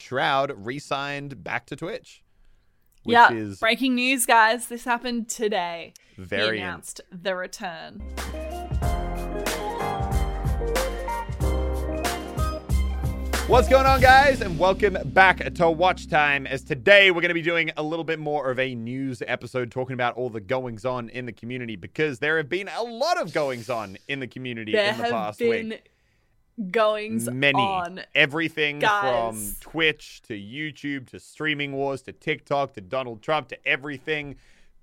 Shroud re-signed back to Twitch, yeah, is breaking news, guys. This happened today. very he announced the return. What's going on, guys? And welcome back to Watch Time. As today we're going to be doing a little bit more of a news episode talking about all the goings on in the community because there have been a lot of goings on in the community There in the have past been week. goings Many. on. Everything Guys. from Twitch to YouTube to streaming wars to TikTok to Donald Trump to everything.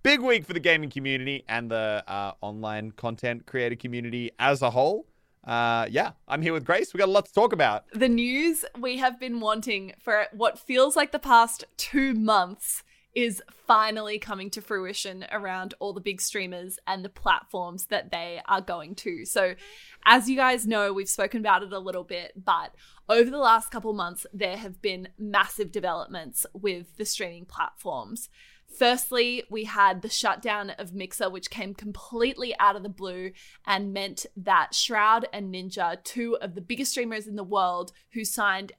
Big week for the gaming community and the uh, online content creator community as a whole. Uh, yeah, I'm here with Grace. We got a lot to talk about. The news we have been wanting for what feels like the past two months is finally coming to fruition around all the big streamers and the platforms that they are going to. So, as you guys know, we've spoken about it a little bit, but over the last couple months, there have been massive developments with the streaming platforms. Firstly, we had the shutdown of Mixer, which came completely out of the blue and meant that Shroud and Ninja, two of the biggest streamers in the world who signed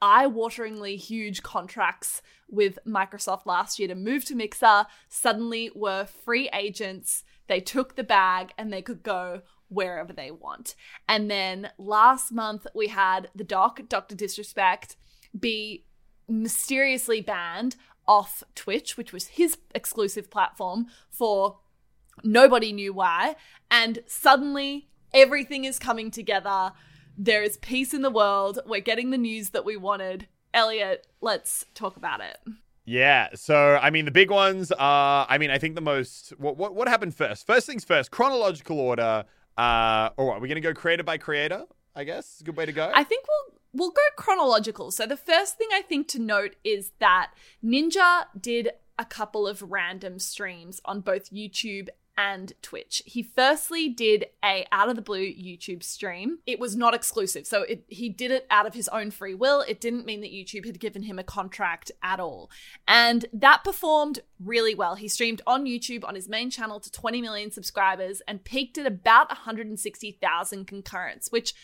eye-wateringly huge contracts with Microsoft last year to move to Mixer, suddenly were free agents. They took the bag and they could go wherever they want. And then last month we had the doc, Dr. Disrespect, be mysteriously banned off Twitch, which was his exclusive platform for nobody knew why. And suddenly everything is coming together. There is peace in the world. We're getting the news that we wanted. Elliot, let's talk about it. Yeah, so I mean the big ones are I mean I think the most what what, what happened first? First things first, chronological order. Uh or what, we're gonna go creator by creator, I guess. It's a good way to go. I think we'll we'll go chronological. So the first thing I think to note is that Ninja did a couple of random streams on both YouTube and Twitch. He firstly did a out of the blue YouTube stream. It was not exclusive. So it, he did it out of his own free will. It didn't mean that YouTube had given him a contract at all. And that performed really well. He streamed on YouTube on his main channel to 20 million subscribers and peaked at about 160,000 concurrents, which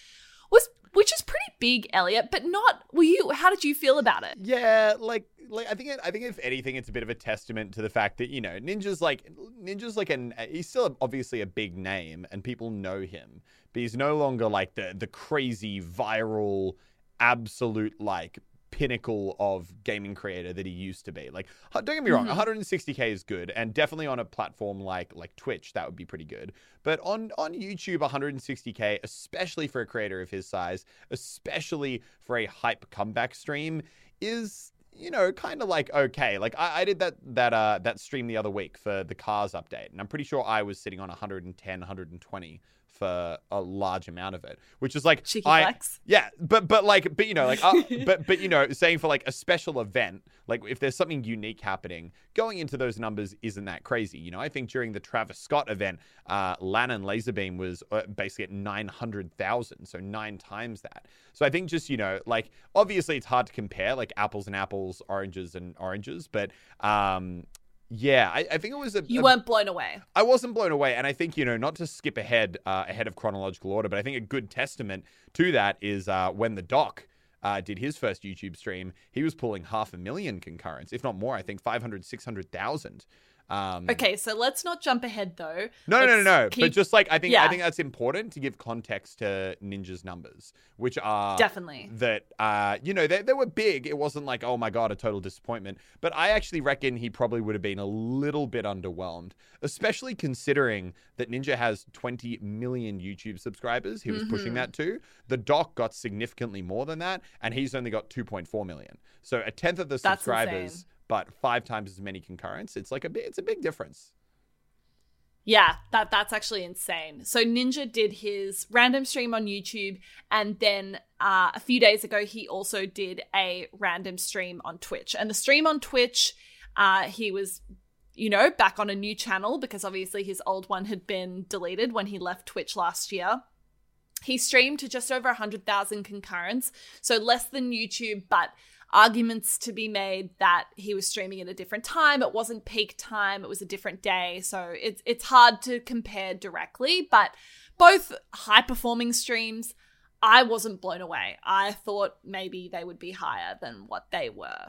which is pretty big, Elliot, but not were you how did you feel about it? Yeah, like like I think it, I think if anything, it's a bit of a testament to the fact that you know Ninja's like Ninja's like an he's still obviously a big name and people know him, but he's no longer like the the crazy viral absolute like pinnacle of gaming creator that he used to be. Like don't get me wrong, 160k is good and definitely on a platform like like Twitch that would be pretty good. But on on YouTube 160k, especially for a creator of his size, especially for a hype comeback stream is you know, kind of like okay. Like I, I did that that uh that stream the other week for the cars update, and I'm pretty sure I was sitting on 110, 120 for a large amount of it, which is like Cheeky I, flex. yeah, but but like but you know like uh, but but you know saying for like a special event, like if there's something unique happening, going into those numbers isn't that crazy. You know, I think during the Travis Scott event, uh, Lannan Lazarbeam was uh, basically at nine hundred thousand, so nine times that. So I think just you know like obviously it's hard to compare like apples and apples, oranges and oranges, but um. Yeah, I, I think it was a. You a- weren't blown away. I wasn't blown away, and I think you know not to skip ahead uh, ahead of chronological order, but I think a good testament to that is uh, when the doc uh, did his first YouTube stream, he was pulling half a million concurrents, if not more. I think 500, 600,000. Um, Okay, so let's not jump ahead though. No, no, no, no. But keep- just like I think, I think that's important to give context to Ninja's numbers, which are Definitely. that uh, you know they, they were big. It wasn't like oh my god a total disappointment. But I actually reckon he probably would have been a little bit underwhelmed, especially considering that Ninja has 20 million YouTube subscribers. He was pushing Mhm. that to. The doc got significantly more than that, and he's only got 2.4 million. So a tenth of the That's subscribers, insane. But five times as many concurrents. It's like a. It's a big difference. Yeah, that that's actually insane. So Ninja did his random stream on YouTube, and then uh, a few days ago he also did a random stream on Twitch. And the stream on Twitch, uh, he was, you know, back on a new channel because obviously his old one had been deleted when he left Twitch last year. He streamed to just over 100,000 concurrents, so less than YouTube, but arguments to be made that he was streaming at a different time. It wasn't peak time, it was a different day. So it's it's hard to compare directly, but both high performing streams, I wasn't blown away. I thought maybe they would be higher than what they were.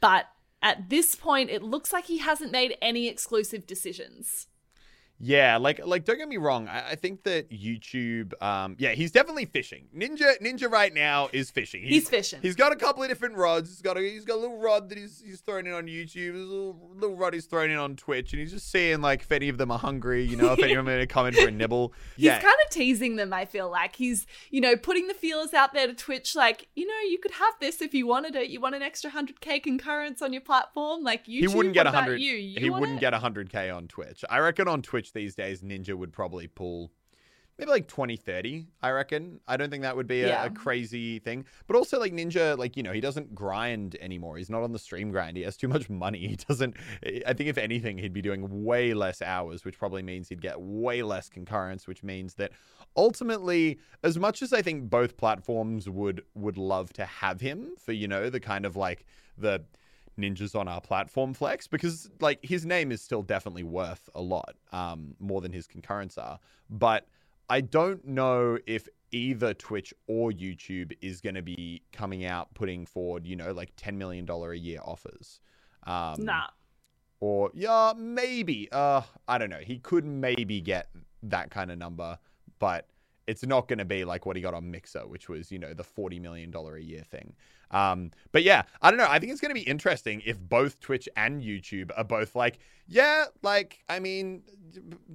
But at this point, it looks like he hasn't made any exclusive decisions. Yeah, like like don't get me wrong. I, I think that YouTube, um, yeah, he's definitely fishing. Ninja Ninja right now is fishing. He's fishing. He's got a couple of different rods. He's got a he's got a little rod that he's he's throwing in on YouTube. There's a little, little rod he's throwing in on Twitch, and he's just seeing like if any of them are hungry. You know, if any of them are going to come in for a nibble. Yeah. He's kind of teasing them, I feel like. He's, you know, putting the feelers out there to Twitch, like, you know, you could have this if you wanted it. You want an extra 100k concurrence on your platform? Like, YouTube, he wouldn't get hundred. You? You He wouldn't it? get a hundred k on Twitch. I reckon on Twitch these days, Ninja would probably pull maybe like 2030 I reckon. I don't think that would be a, Yeah. a crazy thing. But also, like Ninja, like you know, he doesn't grind anymore. He's not on the stream grind. He has too much money. He doesn't. I think if anything, he'd be doing way less hours, which probably means he'd get way less concurrence, which means that ultimately, as much as I think both platforms would would love to have him for you know the kind of like the ninjas on our platform flex because like his name is still definitely worth a lot um more than his concurrents are. But i don't know if either twitch or youtube is going to be coming out putting forward you know like 10 million dollar a year offers. Um Nah. or yeah maybe. Uh i don't know. He could maybe get that kind of number but it's not going to be like what he got on mixer which was you know the 40 million dollar a year thing um but yeah i don't know. I think it's going to be interesting if both twitch and youtube are both like yeah like i mean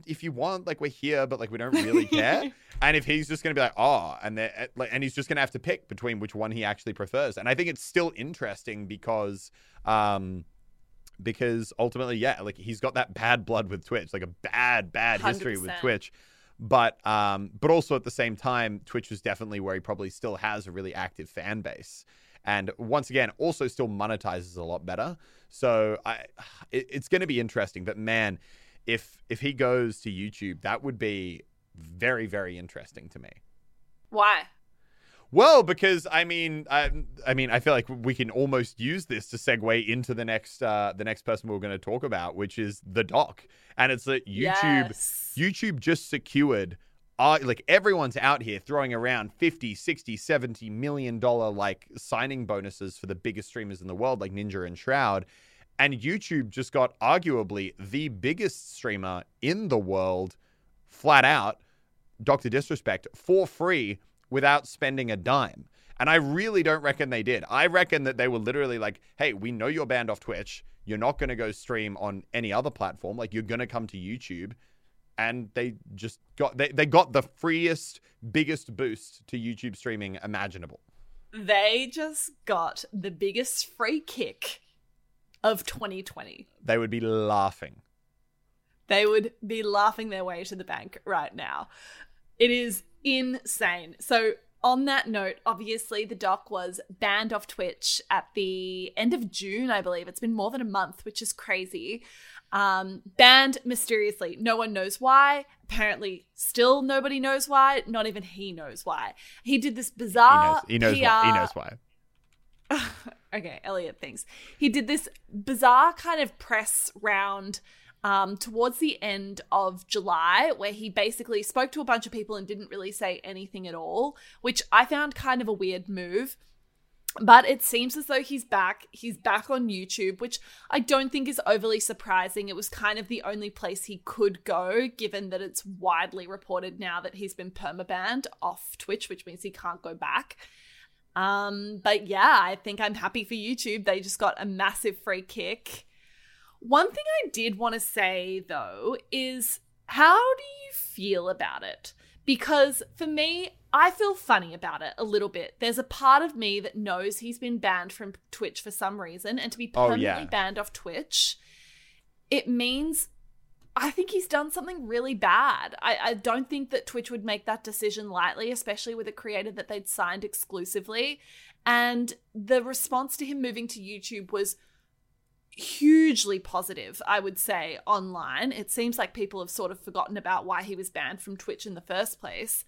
if you want like we're here but like we don't really care. And if he's just going to be like oh and they like and he's just going to have to pick between which one he actually prefers. And i think it's still interesting because um because ultimately, yeah, like he's got that bad blood with Twitch, like a bad, bad history with Twitch. But um, but also at the same time, Twitch is definitely where he probably still has a really active fan base, and once again, also still monetizes a lot better. So I, it, it's going to be interesting. But man, if if he goes to YouTube, that would be very very interesting to me. Why? Well, because I mean, I, I mean, I feel like we can almost use this to segue into the next, uh, the next person we're going to talk about, which is the doc, and it's that YouTube, Yes. YouTube just secured, uh, like everyone's out here throwing around 50, 60, 70 million dollar like signing bonuses for the biggest streamers in the world, like Ninja and Shroud, and YouTube just got arguably the biggest streamer in the world, flat out, Dr. Disrespect, for free without spending a dime. And I really don't reckon they did. I reckon that they were literally like, hey, we know you're banned off Twitch. You're not going to go stream on any other platform. Like, you're going to come to YouTube. And they just got, they, they got the freest, biggest boost to YouTube streaming imaginable. They just got the biggest free kick of 2020. They would be laughing. They would be laughing their way to the bank right now. It is insane. So, on that note, obviously, the doc was banned off Twitch at the end of June, I believe. It's been more than a month, which is crazy. Um, banned mysteriously. No one knows why. Apparently, still nobody knows why. Not even he knows why. He did this He bizarre knows, he knows PR why. He knows why. okay, Elliot thinks. He did this bizarre kind of press round um, towards the end of July where he basically spoke to a bunch of people and didn't really say anything at all, which I found kind of a weird move. But it seems as though he's back. He's back on YouTube, which I don't think is overly surprising. It was kind of the only place he could go, given that it's widely reported now that he's been permabanned off Twitch, which means he can't go back. Um, but yeah, I think I'm happy for YouTube. They just got a massive free kick. One thing I did want to say though is how do you feel about it? Because for me, I feel funny about it a little bit. There's a part of me that knows he's been banned from Twitch for some reason, and to be oh, permanently oh, yeah. banned off Twitch, it means I think he's done something really bad. I, I don't think that Twitch would make that decision lightly, especially with a creator that they'd signed exclusively. And the response to him moving to YouTube was hugely positive, I would say, online. It seems like people have sort of forgotten about why he was banned from Twitch in the first place.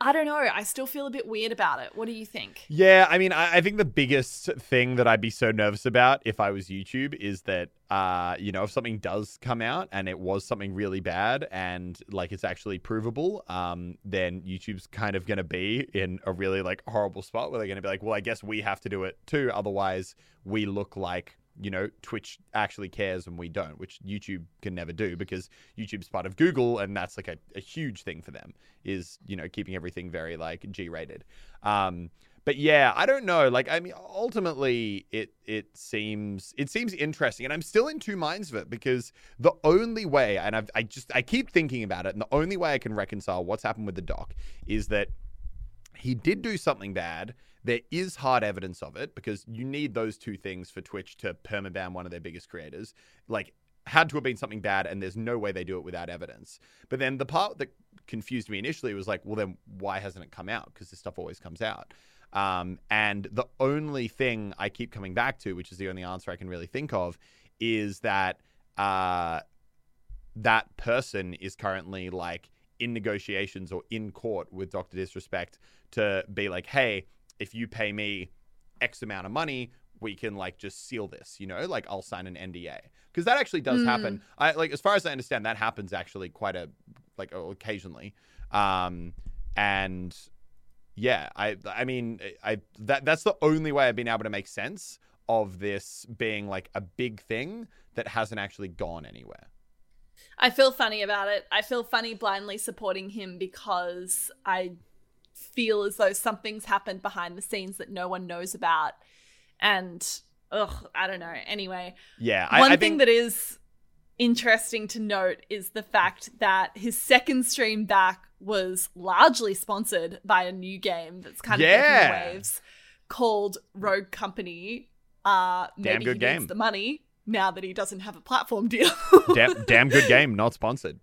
I don't know. I still feel a bit weird about it. What do you think? Yeah, I mean, I, I, think the biggest thing that I'd be so nervous about if I was YouTube is that, uh, you know, if something does come out and it was something really bad and like it's actually provable, um, then YouTube's kind of going to be in a really like horrible spot where they're going to be like, well, I guess we have to do it too. Otherwise, we look like you know, Twitch actually cares and we don't, which YouTube can never do because YouTube's part of Google and that's like a, a huge thing for them is, you know, keeping everything very like G rated. Um, but yeah, I don't know. Like, I mean, ultimately, it it seems it seems interesting, and I'm still in two minds of it because the only way, and I've, I just I keep thinking about it, and the only way I can reconcile what's happened with the doc is that he did do something bad, there is hard evidence of it because you need those two things for Twitch to permaban one of their biggest creators. Like, had to have been something bad, and there's no way they do it without evidence. But then the part that confused me initially was like, well, then why hasn't it come out? Because this stuff always comes out. Um, and the only thing I keep coming back to, which is the only answer I can really think of, is that uh, that person is currently like in negotiations or in court with Dr. Disrespect to be like, hey, if you pay me X amount of money, we can like just seal this, you know, like I'll sign an NDA because that actually does mm. happen. I like as far as I understand, that happens actually quite a like occasionally. Um, and yeah, I I mean I that that's the only way I've been able to make sense of this being like a big thing that hasn't actually gone anywhere. I feel funny about it. I feel funny blindly supporting him because I feel as though something's happened behind the scenes that no one knows about. And ugh, I don't know. Anyway, yeah. I, one I thing think... that is interesting to note is the fact that his second stream back was largely sponsored by a new game that's kind of yeah. making waves called Rogue Company. Uh, damn good game. The money now that he doesn't have a platform deal. damn, damn good game, not sponsored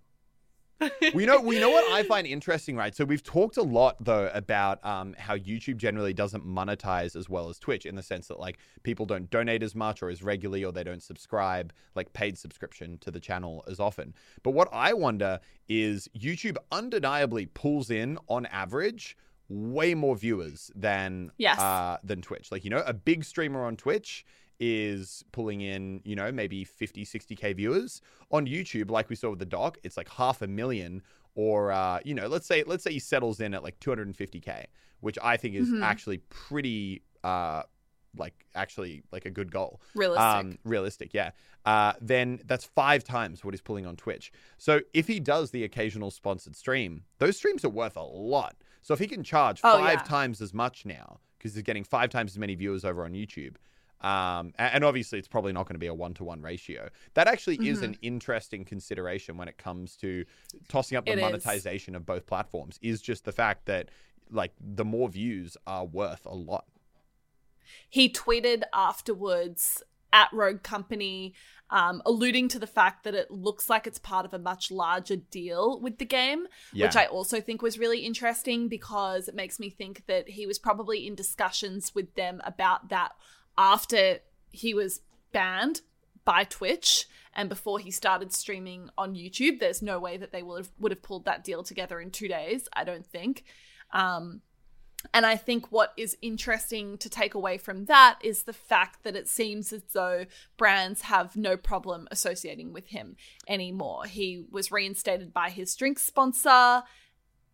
we know we know what I find interesting, right? So we've talked a lot though about um, how YouTube generally doesn't monetize as well as Twitch in the sense that like people don't donate as much or as regularly or they don't subscribe like paid subscription to the channel as often. But what I wonder is YouTube undeniably pulls in on average way more viewers than yes. uh, than Twitch. Like you know, a big streamer on Twitch is pulling in, you know, maybe 50, 60k viewers on YouTube, like we saw with the doc, it's like half a million, or uh, you know, let's say let's say he settles in at like 250k, which I think is mm-hmm. actually pretty uh like actually like a good goal. Realistic. Um, realistic, yeah. Uh, then that's five times what he's pulling on Twitch. So if he does the occasional sponsored stream, those streams are worth a lot. So if he can charge oh, five yeah. times as much now, because he's getting five times as many viewers over on YouTube, um, and obviously, it's probably not going to be a one to one ratio. That actually mm-hmm. is an interesting consideration when it comes to tossing up the it monetization is. of both platforms. Is just the fact that like the more views are worth a lot. He tweeted afterwards at Rogue Company, um, alluding to the fact that it looks like it's part of a much larger deal with the game, yeah. which I also think was really interesting because it makes me think that he was probably in discussions with them about that after he was banned by Twitch and before he started streaming on YouTube. There's no way that they would have would have pulled that deal together in two days. I don't think. Um, and I think what is interesting to take away from that is the fact that it seems as though brands have no problem associating with him anymore. He was reinstated by his drink sponsor.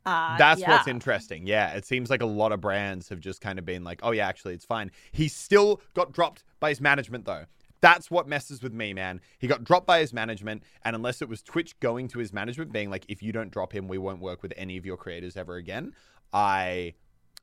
Uh, That's yeah. what's interesting. Yeah, it seems like a lot of brands have just kind of been like, "Oh yeah, actually, it's fine." He still got dropped by his management, though. That's what messes with me, man. He got dropped by his management, and unless it was Twitch going to his management, being like, "If you don't drop him, we won't work with any of your creators ever again," I,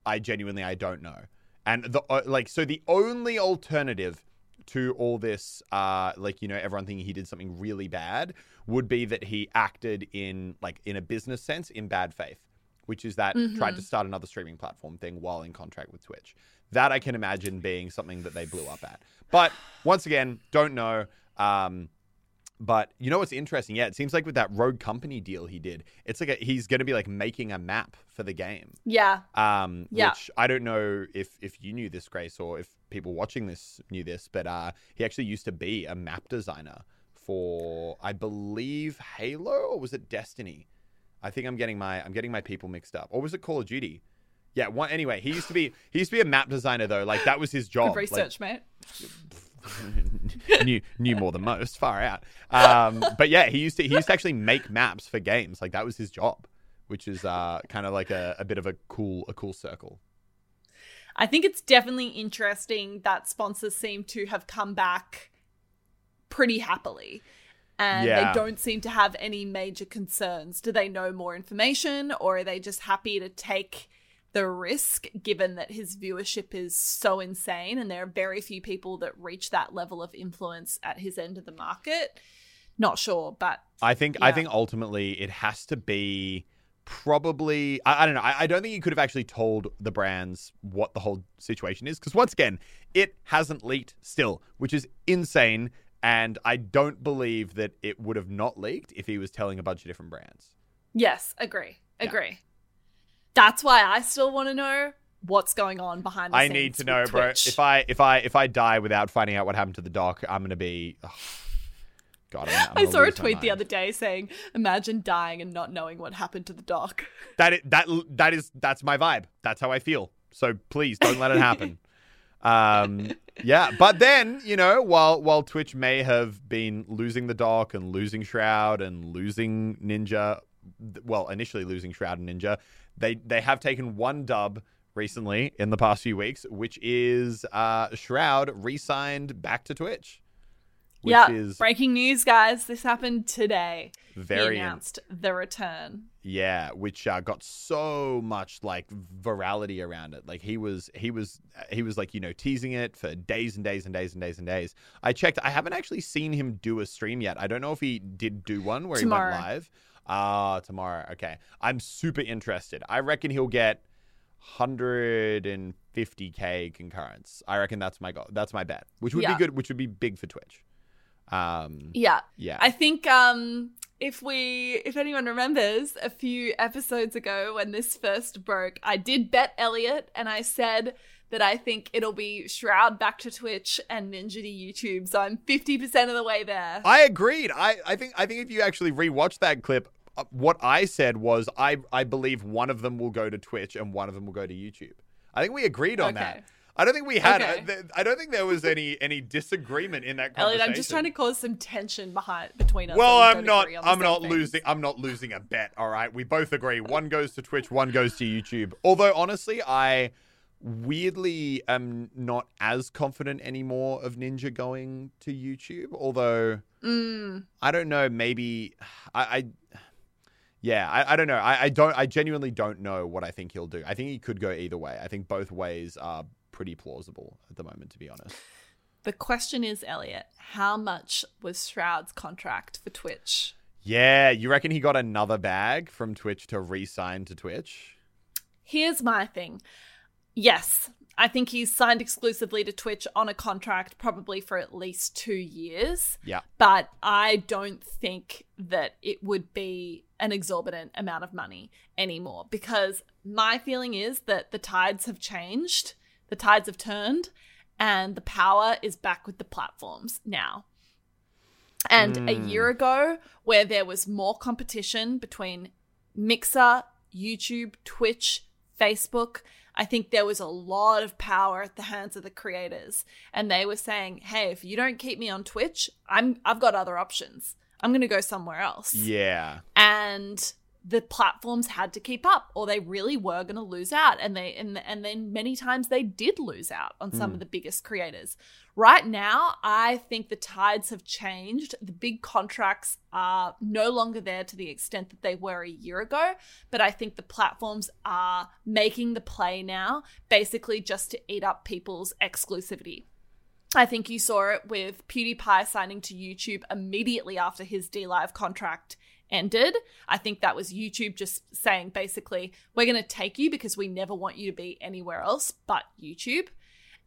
I genuinely, I don't know. And the uh, like, so the only alternative to all this, uh, like you know, everyone thinking he did something really bad, would be that he acted in like in a business sense in bad faith which is that tried to start another streaming platform thing while in contract with Twitch. That I can imagine being something that they blew up at. But once again, don't know. Um, but you know what's interesting? Yeah, it seems like with that Rogue Company deal he did, it's like a, he's going to be like making a map for the game. Yeah. Um, Yeah. which I don't know if if you knew this, Grace, or if people watching this knew this, but uh, he actually used to be a map designer for, I believe, Halo or was it Destiny? I think I'm getting my I'm getting my people mixed up. Or was it Call of Duty? Yeah. One, anyway, he used to be he used to be a map designer though. Like that was his job. Good research, mate. Knew knew more than most. Far out. Um, but yeah, he used to he used to actually make maps for games. Like that was his job, which is uh, kind of like a, a bit of a cool a cool circle. I think it's definitely interesting that sponsors seem to have come back pretty happily. And Yeah. they don't seem to have any major concerns. Do they know more information or are they just happy to take the risk given that his viewership is so insane and there are very few people that reach that level of influence at his end of the market? Not sure, but I think I think ultimately it has to be probably I, I don't know I, I don't think you could have actually told the brands what the whole situation is because once again it hasn't leaked still which is insane and I don't believe that it would have not leaked if he was telling a bunch of different brands. yes, agree. Yeah. Agree. That's why I still want to know what's going on behind the I scenes need to know, bro. Twitch. If I if I if I die without finding out what happened to the doc, I'm gonna be. oh, God, I'm, I'm I saw a tweet the other day saying, "Imagine dying and not knowing what happened to the doc." That is, that that is that's my vibe. That's how I feel. So please don't let it happen. um, yeah, but then you know, while while Twitch may have been losing the doc and losing Shroud and losing Ninja, well, initially losing Shroud and Ninja, they they have taken one dub recently in the past few weeks, which is uh, Shroud re-signed back to Twitch. Yeah, breaking news, guys! This happened today. very he announced the return. Yeah, which uh, got so much like virality around it. Like he was, he was, he was like you know teasing it for days and days and days and days and days. I checked. I haven't actually seen him do a stream yet. I don't know if he did do one where Tomorrow. he went live. Ah, tomorrow. Okay, I'm super interested. I reckon he'll get 150k concurrence. I reckon that's my goal. That's my bet, which would Yeah. be good. Which would be big for Twitch. Um, Yeah, yeah. I think um, if we, if anyone remembers, a few episodes ago when this first broke, I did bet Elliot, and I said that I think it'll be Shroud back to Twitch and Ninja to YouTube. So I'm fifty percent of the way there. I agreed. I, I think I think if you actually rewatch that clip, uh, what I said was I I believe one of them will go to Twitch and one of them will go to YouTube. I think we agreed on Okay. that. I don't think we had. Okay. uh, th- I don't think there was any any disagreement in that conversation. Elliot, I'm just trying to cause some tension behind between us. Well, I'm not. agree on the I'm not things. losing. I'm not losing a bet. All right, we both agree. One goes to Twitch. One goes to YouTube. Although honestly, I weirdly am not as confident anymore of Ninja going to YouTube. Although Mm, I don't know. Maybe I. I yeah, I, I don't know. I, I don't. I genuinely don't know what I think he'll do. I think he could go either way. I think both ways are pretty plausible at the moment, to be honest. the question is, Elliot, how much was Shroud's contract for Twitch? Yeah, you reckon he got another bag from Twitch to re-sign to Twitch? Here's my thing. Yes, I think he's signed exclusively to Twitch on a contract probably for at least two years. Yeah. But I don't think that it would be an exorbitant amount of money anymore because my feeling is that the tides have changed, the tides have turned, and the power is back with the platforms now. And a Hmm. year ago, where there was more competition between Mixer, YouTube, Twitch, Facebook, I think there was a lot of power at the hands of the creators. And they were saying, hey, if you don't keep me on Twitch, I'm I've got other options. I'm gonna go somewhere else. Yeah. And the platforms had to keep up or they really were going to lose out. And they and, and then many times they did lose out on some Mm. of the biggest creators. Right now i think the tides have changed. The big contracts are no longer there to the extent that they were a year ago but i think the platforms are making the play now basically just to eat up people's exclusivity I think you saw it with PewDiePie signing to YouTube immediately after his DLive contract ended. I think that was YouTube just saying basically, we're going to take you because we never want you to be anywhere else but YouTube.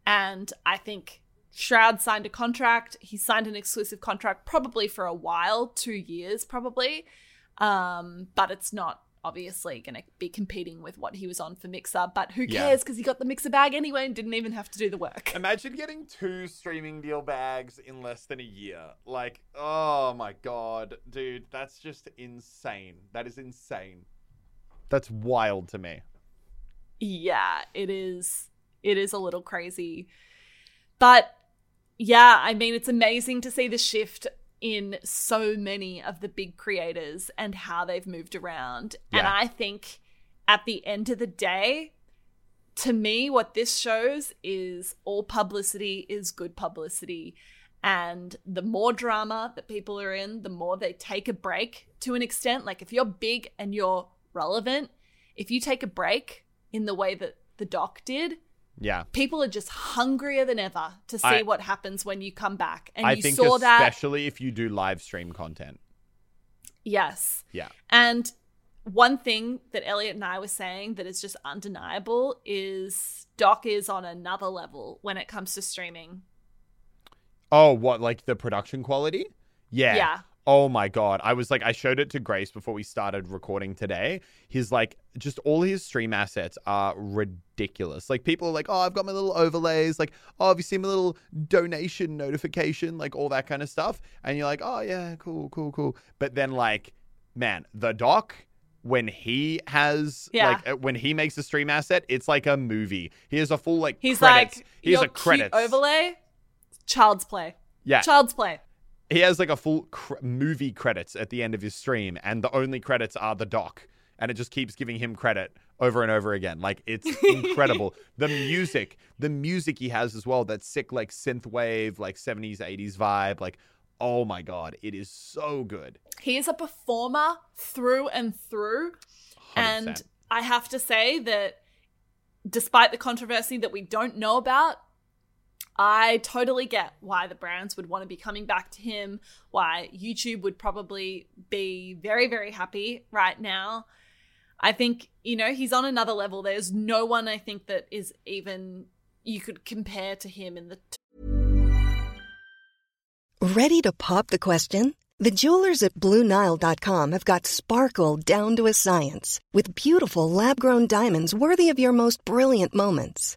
And I think Shroud signed a contract. He signed an exclusive contract probably for a while, two years probably. Um, but it's not obviously going to be competing with what he was on for Mixer. But who Yeah. cares because he got the Mixer bag anyway and didn't even have to do the work. Imagine getting two streaming deal bags in less than a year. Like, oh my god, dude, that's just insane. That is insane. That's wild to me. yeah it is it is a little crazy but yeah i mean it's amazing to see the shift in so many of the big creators and how they've moved around. And i think at the end of the day to me what this shows is all publicity is good publicity. And the more drama that people are in the more they take a break to an extent. Like if you're big and you're relevant if you take a break in the way that the doc did Yeah. people are just hungrier than ever to see I- what happens when you come back and I you think saw that especially if you do live stream content. yes Yeah. and one thing that Elliot and I were saying that is just undeniable is Doc is on another level when it comes to streaming. Oh, what like the production quality? Yeah. Yeah. Oh my god. I was like I showed it to Grace before we started recording today. His like just all his stream assets are ridiculous. Like people are like, "Oh, I've got my little overlays, like, oh, have you seen my little donation notification, like all that kind of stuff?" And you're like, "Oh, yeah, cool, cool, cool." But then like, man, the doc when he has Yeah. like uh, when he makes a stream asset, it's like a movie. He has a full like He's credits. like he has a credits overlay, child's play, Yeah, child's play. He has like a full cr- movie credits at the end of his stream, and the only credits are the doc, and it just keeps giving him credit over and over again. Like it's incredible. the music, the music he has as well, that sick like synth wave, like seventies, eighties vibe. Like, oh my god, it is so good. He is a performer through and through. 100%. And I have to say that despite the controversy that we don't know about, I totally get why the brands would want to be coming back to him, why YouTube would probably be very, very happy right now. I think, you know, he's on another level. There's no one I think that is even you could compare to him in the T- Ready to pop the question? The jewelers at BlueNile.com have got sparkle down to a science with beautiful lab grown diamonds worthy of your most brilliant moments.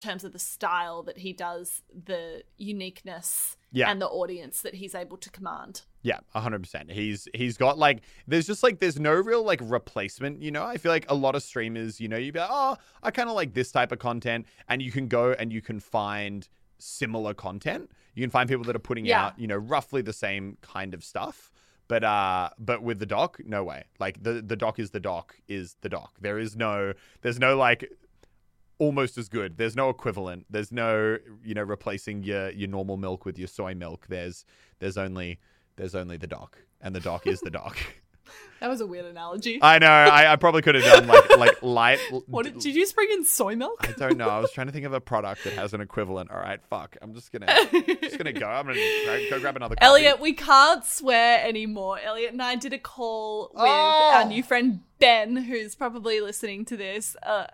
Terms of the style that he does, the uniqueness Yeah. and the audience that he's able to command. Yeah, hundred percent. He's he's got like there's just like there's no real like replacement. You know, I feel like a lot of streamers, you know, you'd be like, oh, I kind of like this type of content, and you can go and you can find similar content. You can find people that are putting Yeah. out, you know, roughly the same kind of stuff. But uh, but with the doc, no way. Like the the doc is the doc is the doc. There is no there's no like almost as good. There's no equivalent. There's no you know replacing your your normal milk with your soy milk. There's there's only there's only the doc, and the doc is the doc. That was a weird analogy. I know. I, I probably could have done like like light. what did, did you just bring in soy milk? I don't know. I was trying to think of a product that has an equivalent. All right, fuck. I'm just gonna just gonna go. I'm gonna go grab another. Coffee. Elliot, we can't swear anymore. Elliot and I did a call with Oh! our new friend Ben, who's probably listening to this, uh,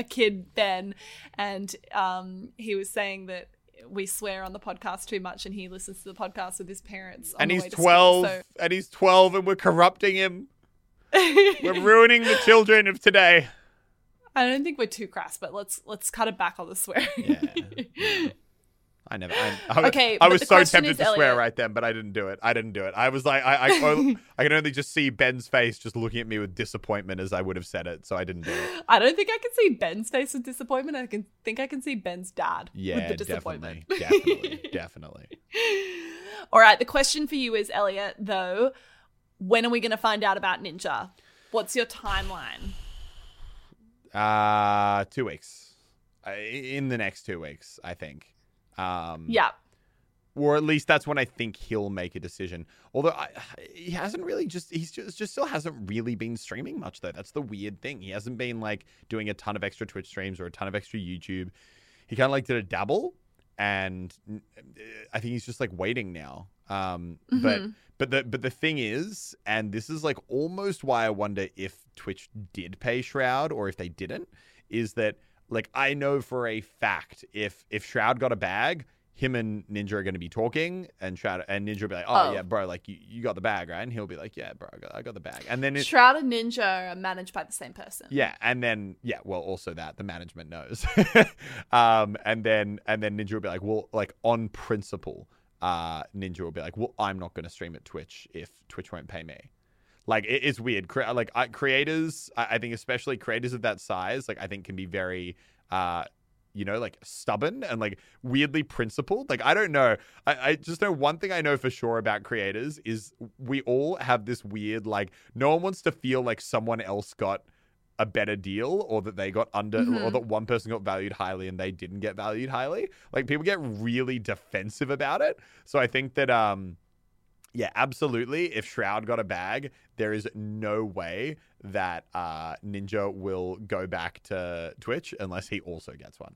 a kid Ben, and um, he was saying that we swear on the podcast too much, and he listens to the podcast with his parents. On and the he's way to school, twelve, so- and he's twelve, and we're corrupting him. We're ruining the children of today. I don't think we're too crass, but let's let's cut it back on the swearing. Yeah. I never. I, I, Okay, I was so tempted to swear right then, but I didn't do it. I didn't do it. I was like, I, I, I, I can only just see Ben's face, just looking at me with disappointment as I would have said it. So I didn't do it. I don't think I can see Ben's face with disappointment. I can think I can see Ben's dad Yeah, with the disappointment. definitely, definitely, definitely. All right, the question for you is, Elliot, though, when are we going to find out about Ninja? What's your timeline? Uh two weeks. In the next two weeks, I think. Um, Yeah. or at least that's when I think he'll make a decision. Although I, he hasn't really just he's just, just still hasn't really been streaming much though. That's the weird thing. He hasn't been like doing a ton of extra Twitch streams or a ton of extra YouTube. He kind of like did a dabble, and I think he's just like waiting now. Um, but Mhm. but the but the thing is, and this is like almost why I wonder if Twitch did pay Shroud or if they didn't, is that like I know for a fact if if Shroud got a bag, him and Ninja are going to be talking, and Shroud and Ninja will be like, "Oh, Oh. yeah, bro, like you, you got the bag, right?" And he'll be like, "Yeah, bro, I got, I got the bag." And then it, Shroud and Ninja are managed by the same person. yeah, and then yeah, well, also that the management knows, um, and then and then Ninja will be like, "Well, like on principle." Uh, Ninja will be like, "Well, I'm not going to stream at Twitch if Twitch won't pay me." Like it, it's weird. Cre- like I, creators, I, I think especially creators of that size, like I think can be very, uh, you know, like stubborn and like weirdly principled. Like I don't know. I, I just know one thing I know for sure about creators is we all have this weird like no one wants to feel like someone else got a better deal or that they got under or Mhm. that one person got valued highly and they didn't get valued highly. Like people get really defensive about it. So I think that um yeah, absolutely. If Shroud got a bag, there is no way that uh, Ninja will go back to Twitch unless he also gets one.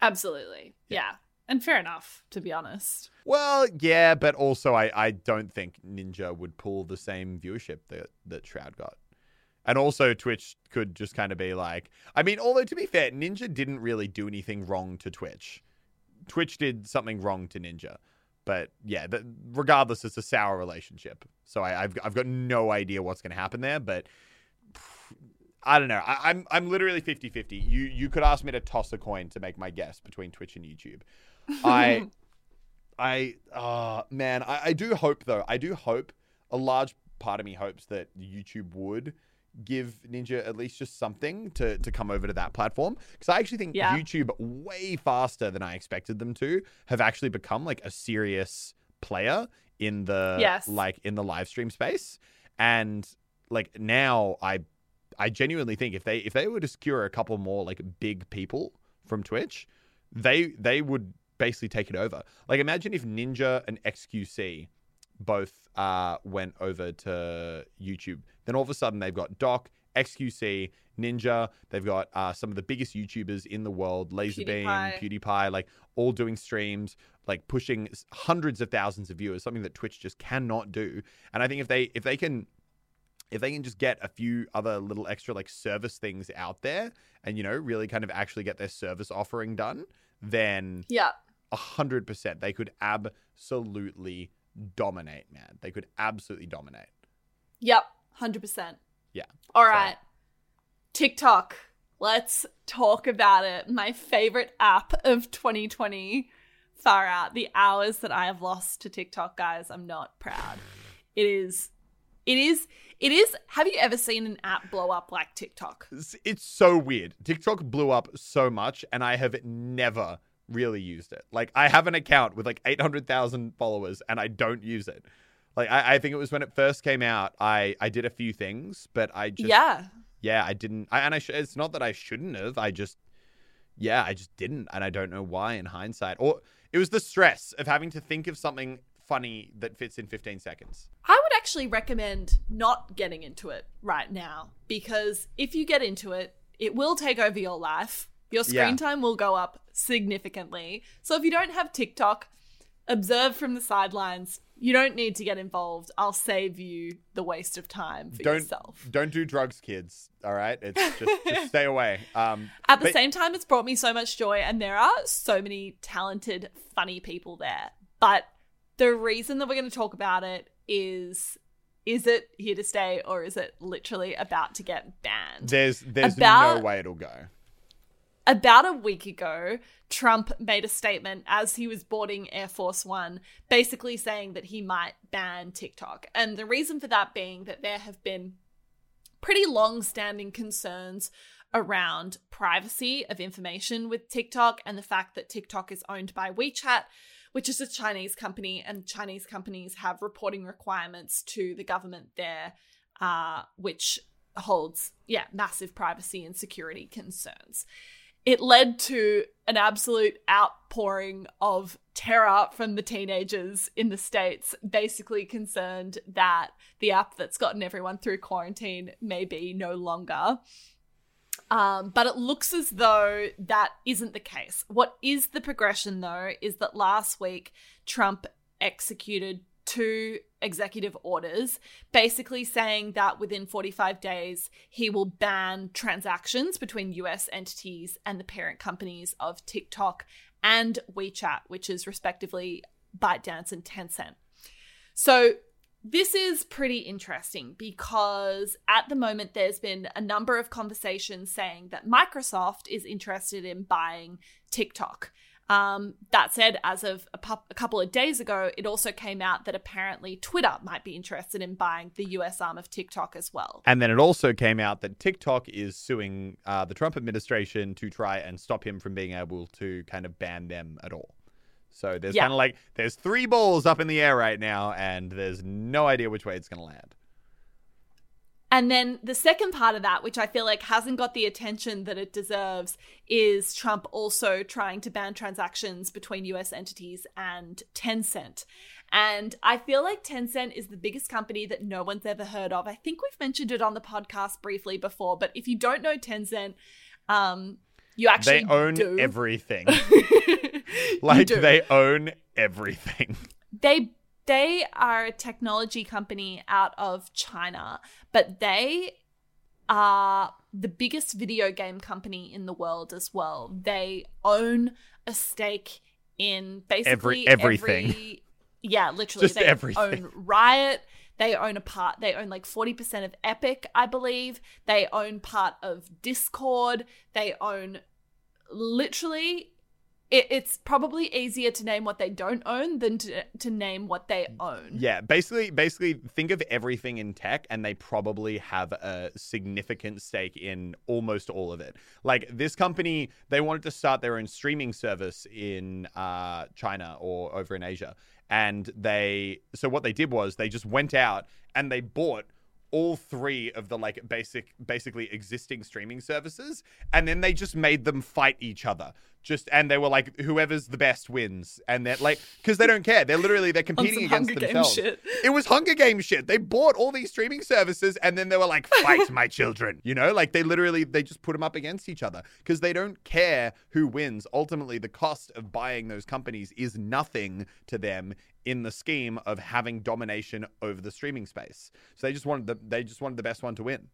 Absolutely. Yeah. And fair enough, to be honest. Well, yeah, but also I, I don't think Ninja would pull the same viewership that, that Shroud got. And also Twitch could just kind of be like I mean, although to be fair, Ninja didn't really do anything wrong to Twitch. Twitch did something wrong to Ninja. But yeah, th- regardless, it's a sour relationship. So I, I've I've got no idea what's going to happen there. But I don't know. I, I'm I'm literally 50-50. You you could ask me to toss a coin to make my guess between Twitch and YouTube. I I uh man, I, I do hope though. I do hope a large part of me hopes that YouTube would give Ninja at least just something to to come over to that platform because I actually think Yeah. YouTube way faster than I expected them to have actually become like a serious player in the Yes. like in the live stream space and like now I I genuinely think if they if they were to secure a couple more like big people from Twitch they they would basically take it over. Like imagine if Ninja and XQC both uh, went over to YouTube. Then all of a sudden they've got Doc, XQC, Ninja. They've got uh, some of the biggest YouTubers in the world, Lazarbeam, PewDiePie. PewDiePie, like all doing streams, like pushing hundreds of thousands of viewers, something that Twitch just cannot do. And I think if they if they can if they can just get a few other little extra like service things out there and you know really kind of actually get their service offering done then Yeah. a hundred percent they could absolutely dominate man they could absolutely dominate Yep. 100%. Yeah. All So- right. TikTok. Let's talk about it. My favorite app of 2020. Far out. The hours that I have lost to TikTok, guys, I'm not proud. It is. It is. It is. Have you ever seen an app blow up like TikTok? it's, it's so weird tiktok blew up so much and i have never really used it like i have an account with like 800000 followers and i don't use it like I, I think it was when it first came out i i did a few things but i just yeah. yeah, I didn't. I, and I sh- it's not that I shouldn't have. I just, yeah, I just didn't, and I don't know why in hindsight. Or it was the stress of having to think of something funny that fits in 15 seconds. I would actually recommend not getting into it right now because if you get into it, it will take over your life. Your screen Yeah. time will go up significantly. So if you don't have TikTok, observe from the sidelines. You don't need to get involved. I'll save you the waste of time for Don't yourself. don't do drugs, kids. All right, it's just just stay away. Um, At the but- same time, it's brought me so much joy, and there are so many talented, funny people there. But the reason that we're going to talk about it is is it here to stay, or is it literally about to get banned? there's there's About- no way it'll go. About a week ago, Trump made a statement as he was boarding Air Force One, basically saying that he might ban TikTok. And the reason for that being that there have been pretty long standing concerns around privacy of information with TikTok and the fact that TikTok is owned by WeChat, which is a Chinese company, and Chinese companies have reporting requirements to the government there, uh, which holds, yeah, massive privacy and security concerns it led to an absolute outpouring of terror from the teenagers in the States, basically concerned that the app that's gotten everyone through quarantine may be no longer. Um, but it looks as though that isn't the case. What is the progression, though, is that last week Trump executed two executive orders basically saying that within 45 days he will ban transactions between US entities and the parent companies of TikTok and WeChat, which is respectively ByteDance and Tencent. So this is pretty interesting because at the moment there's been a number of conversations saying that Microsoft is interested in buying TikTok. Um, that said, as of a, pu- a, couple of days ago, it also came out that apparently Twitter might be interested in buying the US arm of TikTok as well. And then it also came out that TikTok is suing uh, the Trump administration to try and stop him from being able to kind of ban them at all. So there's yeah. kind of like there's three balls up in the air right now, and there's no idea which way it's going to land. And then the second part of that, which I feel like hasn't got the attention that it deserves, is Trump also trying to ban transactions between US entities and Tencent. And I feel like Tencent is the biggest company that no one's ever heard of. I think we've mentioned it on the podcast briefly before, but if you don't know Tencent, um, you actually they own do. everything. like they own everything. They they are a technology company out of China, but they are the biggest video game company in the world as well. They own a stake in basically every everything. Every, yeah, literally. Just they everything. own Riot. They own a part. They own like forty percent of Epic, I believe. They own part of Discord. They own literally it, it's probably easier to name what they don't own than to, to name what they own. Yeah, basically, basically, think of everything in tech, and they probably have a significant stake in almost all of it. Like this company, they wanted to start their own streaming service in uh, China or over in Asia, and they so what they did was they just went out and they bought all three of the like basic basically existing streaming services and then they just made them fight each other just and they were like whoever's the best wins. And they're like because they don't care. They're literally they're competing against Hunger themselves. it was hunger game shit. They bought all these streaming services and then they were like fight my children. You know? Like they literally they just put them up against each other. Because they don't care who wins. Ultimately the cost of buying those companies is nothing to them in the scheme of having domination over the streaming space. So they just wanted the they just wanted the best one to win.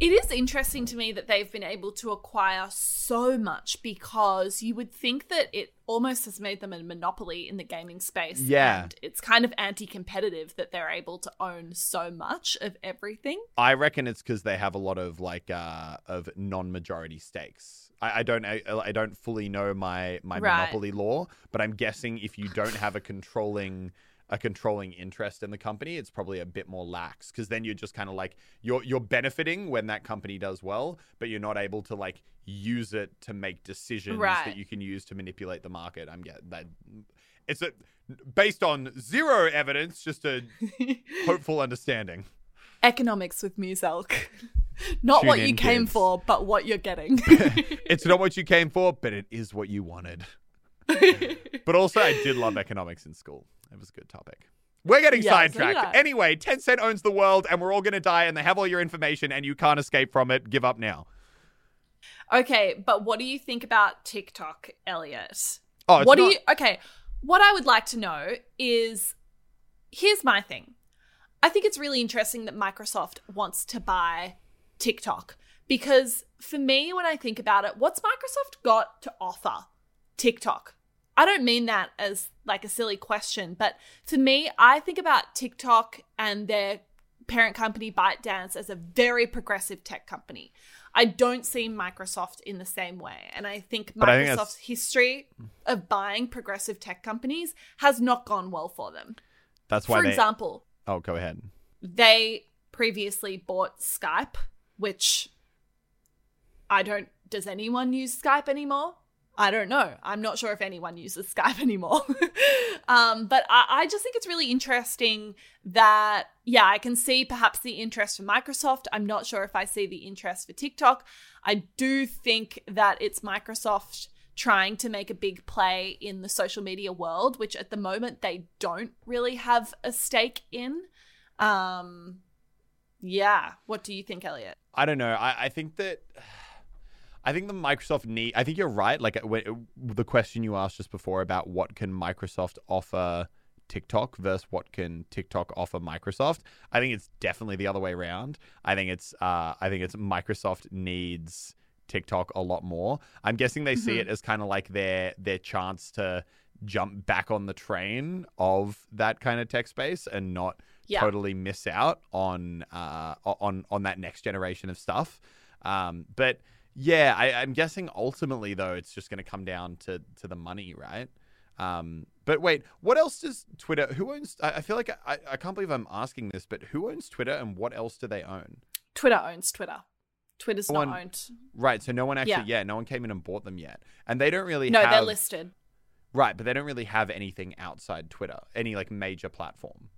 It is interesting to me that they've been able to acquire so much because you would think that it almost has made them a monopoly in the gaming space. Yeah. And it's kind of anti competitive that they're able to own so much of everything. I reckon it's because they have a lot of like uh of non majority stakes. I, I don't I, I, don't fully know my my right. monopoly law, but I'm guessing if you don't have a controlling a controlling interest in the company, it's probably a bit more lax because then you're just kind of like you're you're benefiting when that company does well, but you're not able to like use it to make decisions right. that you can use to manipulate the market. I'm getting that it's a based on zero evidence, just a hopeful understanding. Economics with Muselk. Not Tune what you came kids. for, but what you're getting. it's not what you came for, but it is what you wanted. but also, I did love economics in school. It was a good topic. We're getting Yeah, sidetracked. I. anyway, Tencent owns the world, and we're all going to die, and they have all your information, and you can't escape from it. Give up now. okay, but what do you think about TikTok, Elliot? Oh, it's what do you okay what i would like to know is here's my thing i think it's really interesting that microsoft wants to buy tiktok because for me when i think about it what's microsoft got to offer tiktok i don't mean that as like a silly question but for me i think about tiktok and their parent company ByteDance as a very progressive tech company. I don't see Microsoft in the same way. And I think But I think Microsoft's history of buying progressive tech companies has not gone well for them. That's why For they. example, oh, go ahead. they previously bought Skype, which I don't. Does anyone use Skype anymore? I don't know. I'm not sure if anyone uses Skype anymore. um, but I, I just think it's really interesting that, yeah, I can see perhaps the interest for Microsoft. I'm not sure if I see the interest for TikTok. I do think that it's Microsoft trying to make a big play in the social media world, which at the moment they don't really have a stake in. Um, yeah. What do you think, Elliot? I don't know. I, I think that. I think the Microsoft need. I think you're right. Like uh, when, the question you asked just before about what can Microsoft offer TikTok versus what can TikTok offer Microsoft. I think it's definitely the other way around. I think it's. Uh, I think it's Microsoft needs TikTok a lot more. I'm guessing they see Mhm. it as kind of like their their chance to jump back on the train of that kind of tech space and not Yeah. totally miss out on uh, on on that next generation of stuff. Um, but yeah, I, I'm guessing ultimately though it's just going to come down to to the money, right? Um, but wait, what else does Twitter? Who owns? I, I feel like I, I can't believe I'm asking this, but who owns Twitter and what else do they own? Twitter owns Twitter. Twitter's No not owned. Right, so no one actually, Yeah. yeah, no one came in and bought them yet, and they don't really No, have they're listed. right, but they don't really have anything outside Twitter, any like major platform.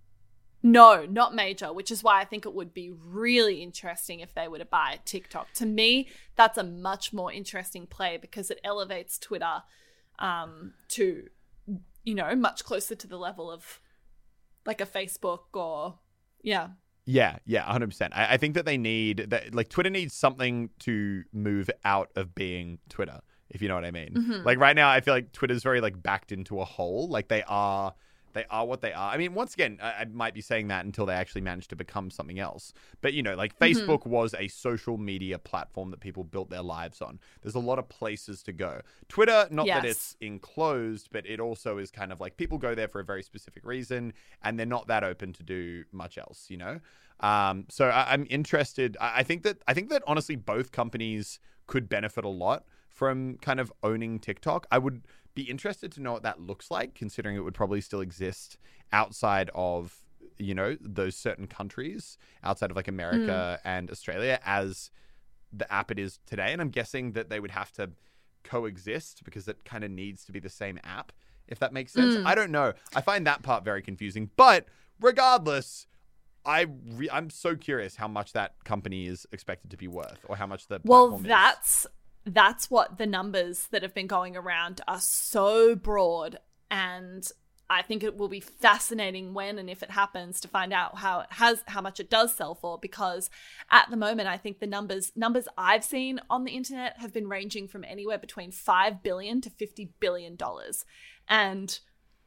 No, not major, which is why I think it would be really interesting if they were to buy TikTok. To me, that's a much more interesting play because it elevates Twitter um, to, you know, much closer to the level of like a Facebook or, yeah. Yeah, yeah, hundred percent. I, I think that they need that like Twitter needs something to move out of being Twitter, if you know what I mean. Mhm. Like right now, I feel like Twitter's very like backed into a hole. Like they are, they are what they are. I mean, once again, I, I might be saying that until they actually manage to become something else. But you know, like Mhm. Facebook was a social media platform that people built their lives on. There's a lot of places to go. Twitter, not that Yes. it's enclosed, but it also is kind of like people go there for a very specific reason, and they're not that open to do much else. You know. Um, so I, I'm interested. I, I think that I think that honestly, both companies could benefit a lot from kind of owning TikTok. I would be interested to know what that looks like, considering it would probably still exist outside of you know those certain countries, outside of like America and Australia, as the app it is today. And I'm guessing that they would have to coexist because it kind of needs to be the same app. If that makes sense, Mm. I don't know. I find that part very confusing. But regardless, I re- I'm so curious how much that company is expected to be worth, or how much the Well, That's is. That's what the numbers that have been going around are so broad and I think it will be fascinating when and if it happens to find out how it has how much it does sell for because at the moment I think the numbers numbers I've seen on the internet have been ranging from anywhere between 5 billion to 50 billion dollars and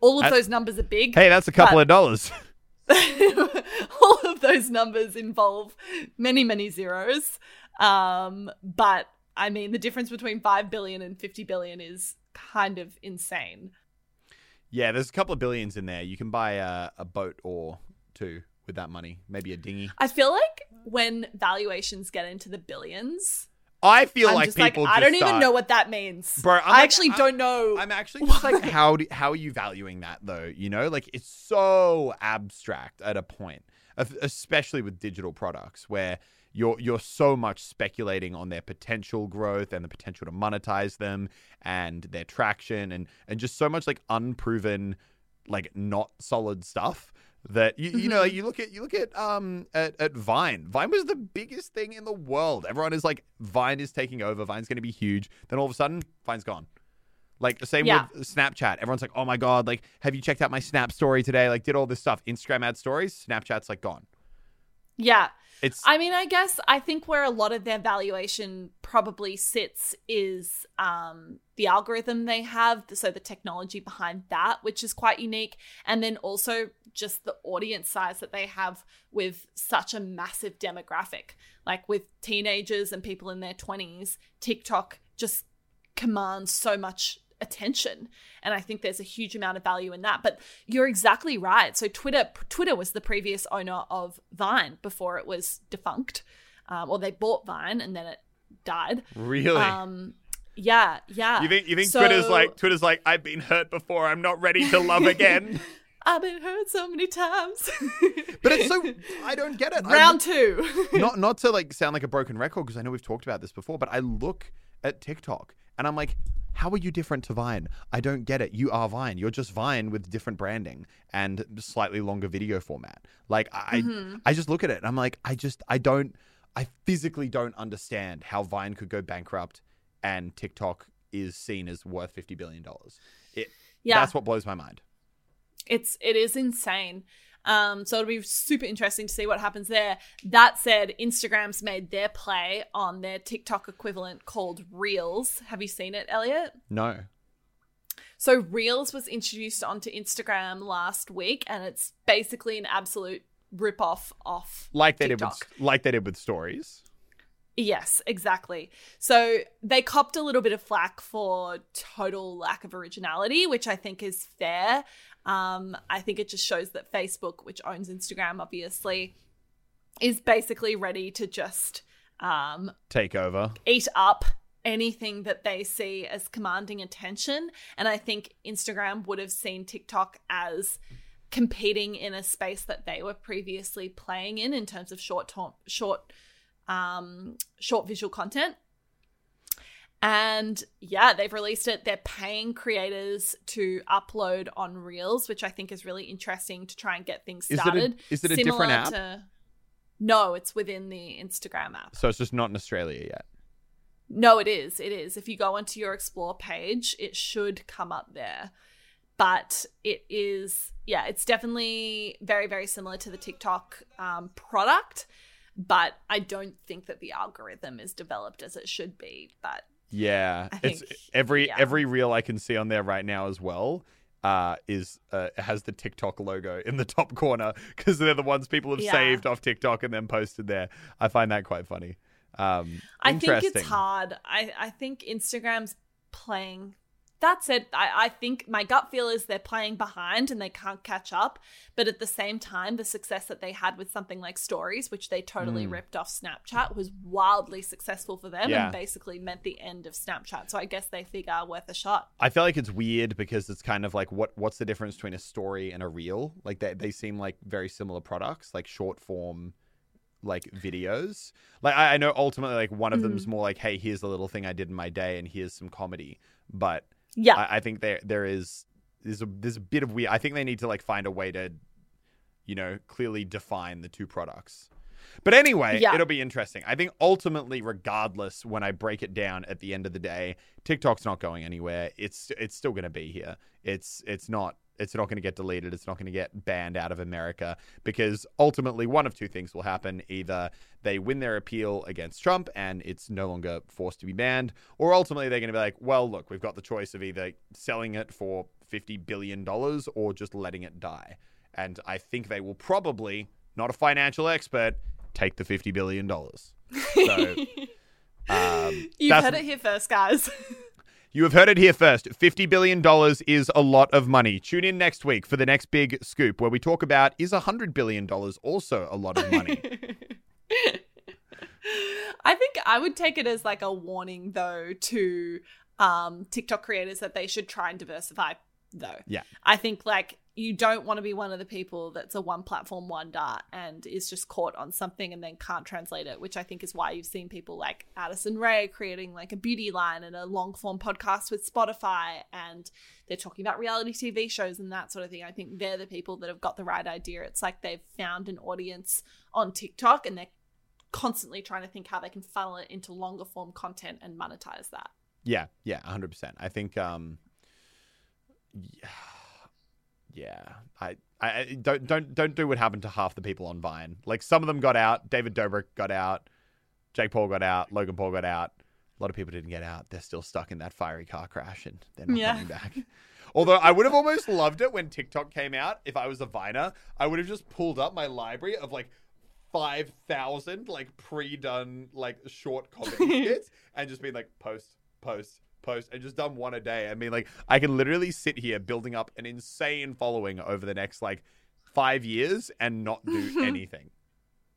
all of those numbers are big Hey, that's a couple of dollars. all of those numbers involve many many zeros um but i mean the difference between 5 billion and 50 billion is kind of insane yeah, there's a couple of billions in there. You can buy a, a boat or two with that money, maybe a dinghy. i feel like when valuations get into the billions I feel i'm like just like people. i don't just even know what that means Bro, I'm i like- actually I- don't know I'm actually just like, how do, how are you valuing that though? You know, like it's so abstract at a point, especially with digital products where you're you're so much speculating on their potential growth and the potential to monetize them and their traction and and just so much like unproven, like not solid stuff. That you, you know Mhm. you look at you look at um at, at Vine. Vine was the biggest thing in the world. Everyone is like Vine is taking over. Vine's going to be huge. Then all of a sudden, Vine's gone. Like the same Yeah. with Snapchat. Everyone's like, "Oh my god, like have you checked out my Snap story today? Like did all this stuff. Instagram ad stories, Snapchat's like gone." yeah It's I mean, I guess I think where a lot of their valuation probably sits is um, the algorithm they have, so the technology behind that, which is quite unique, and then also just the audience size that they have with such a massive demographic, like with teenagers and people in their twenties. TikTok just commands so much attention and i think there's a huge amount of value in that but you're exactly right so twitter twitter was the previous owner of vine before it was defunct um, or they bought vine and then it died Really? um yeah yeah you think you think So- Twitter's like Twitter's like I've been hurt before. I'm not ready to love again. i've been hurt so many times but it's so I don't get it. Round two not not to like sound like a broken record because I know we've talked about this before, but I look at TikTok and I'm like, how are you different to Vine? I don't get it. You are Vine. You're just Vine with different branding and slightly longer video format. Like I Mm-hmm. I just look at it and I'm like, I just I don't I physically don't understand how Vine could go bankrupt and TikTok is seen as worth fifty billion dollars. It Yeah. that's what blows my mind. it's it is insane um so it'll be super interesting to see what happens there that said instagram's made their play on their tiktok equivalent called reels have you seen it elliot No. so reels was introduced onto instagram last week and it's basically an absolute rip-off off Like they did TikTok. with like they did with stories. Yes, exactly. So they copped a little bit of flack for total lack of originality, which I think is fair. Um, I think it just shows that Facebook, which owns Instagram, obviously, is basically ready to just um, Take over. eat up anything that they see as commanding attention. And I think Instagram would have seen TikTok as competing in a space that they were previously playing in in terms of short short um short visual content. And yeah, they've released it. They're paying creators to upload on Reels, which I think is really interesting to try and get things Is it a- started. is it a different app? To, no, it's within the Instagram app. So it's just not in Australia yet. No, it is. It is. If you go onto your explore page, it should come up there. But it is, yeah, it's definitely very, very similar to the TikTok um, product. But I don't think that the algorithm is developed as it should be. But Yeah, I it's think- every yeah. every reel I can see on there right now as well. Uh, is uh, has the TikTok logo in the top corner because they're the ones people have Yeah. saved off TikTok and then posted there. I find that quite funny. Um, I think it's hard. I, I think Instagram's playing. That said, I, I think my gut feel is they're playing behind and they can't catch up. But at the same time, the success that they had with something like Stories, which they totally Mm. ripped off Snapchat, was wildly successful for them Yeah. and basically meant the end of Snapchat. So I guess they figure worth a shot. I feel like it's weird because it's kind of like what what's the difference between a story and a reel? Like they they seem like very similar products, like short form like videos. Like I, I know ultimately like one of Mm-hmm. them's more like, hey, here's the little thing I did in my day and here's some comedy. But Yeah. I, I think there there is there's a there's a bit of weird I think they need to like find a way to, you know, clearly define the two products. But anyway, Yeah. it'll be interesting. I think ultimately, regardless, when I break it down at the end of the day, TikTok's not going anywhere. It's it's still going to be here. It's it's not it's not going to get deleted. It's not going to get banned out of America because ultimately, one of two things will happen: either they win their appeal against Trump and it's no longer forced to be banned, or ultimately they're going to be like, well, look, we've got the choice of either selling it for fifty billion dollars or just letting it die. And I think they will probably, not a financial expert, take the fifty billion dollars. So um, You've heard it here first, guys. you have heard it here first. $50 billion is a lot of money. Tune in next week for the next big scoop where we talk about is $100 billion also a lot of money? I think I would take it as like a warning though to um TikTok creators that they should try and diversify though. Yeah. I think like you don't want to be one of the people that's a one platform wonder and is just caught on something and then can't translate it, which I think is why you've seen people like Addison Rae creating like a beauty line and a long form podcast with Spotify and they're talking about reality TV shows and that sort of thing. I think they're the people that have got the right idea. It's like they've found an audience on TikTok and they're constantly trying to think how they can funnel it into longer form content and monetize that. Yeah, yeah, 100%. I think um yeah, yeah. I, I don't don't don't do what happened to half the people on Vine. Like some of them got out, David Dobrik got out, Jake Paul got out, Logan Paul got out. A lot of people didn't get out. They're still stuck in that fiery car crash and they're not Yeah. coming back. Although I would have almost loved it when TikTok came out. If I was a Viner, I would have just pulled up my library of like five thousand like pre-done like short comedy skits and just been like post, post, post and just done one a day. I mean, like, I can literally sit here building up an insane following over the next like five years and not do anything.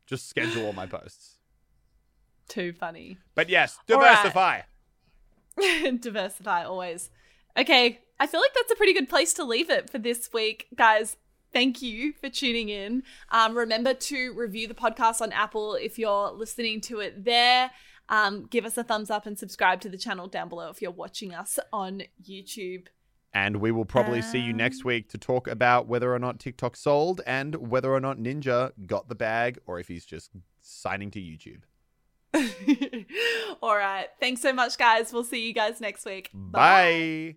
Just schedule all my posts. Too funny. But yes, All right. diversify. Diversify always. Okay, I feel like that's a pretty good place to leave it for this week, guys. Thank you for tuning in. Um, remember to review the podcast on Apple if you're listening to it there. Um, give us a thumbs up and subscribe to the channel down below if you're watching us on YouTube. And we will probably see you next week to talk about whether or not TikTok sold and whether or not Ninja got the bag or if he's just signing to YouTube. All right. Thanks so much, guys. We'll see you guys next week. Bye.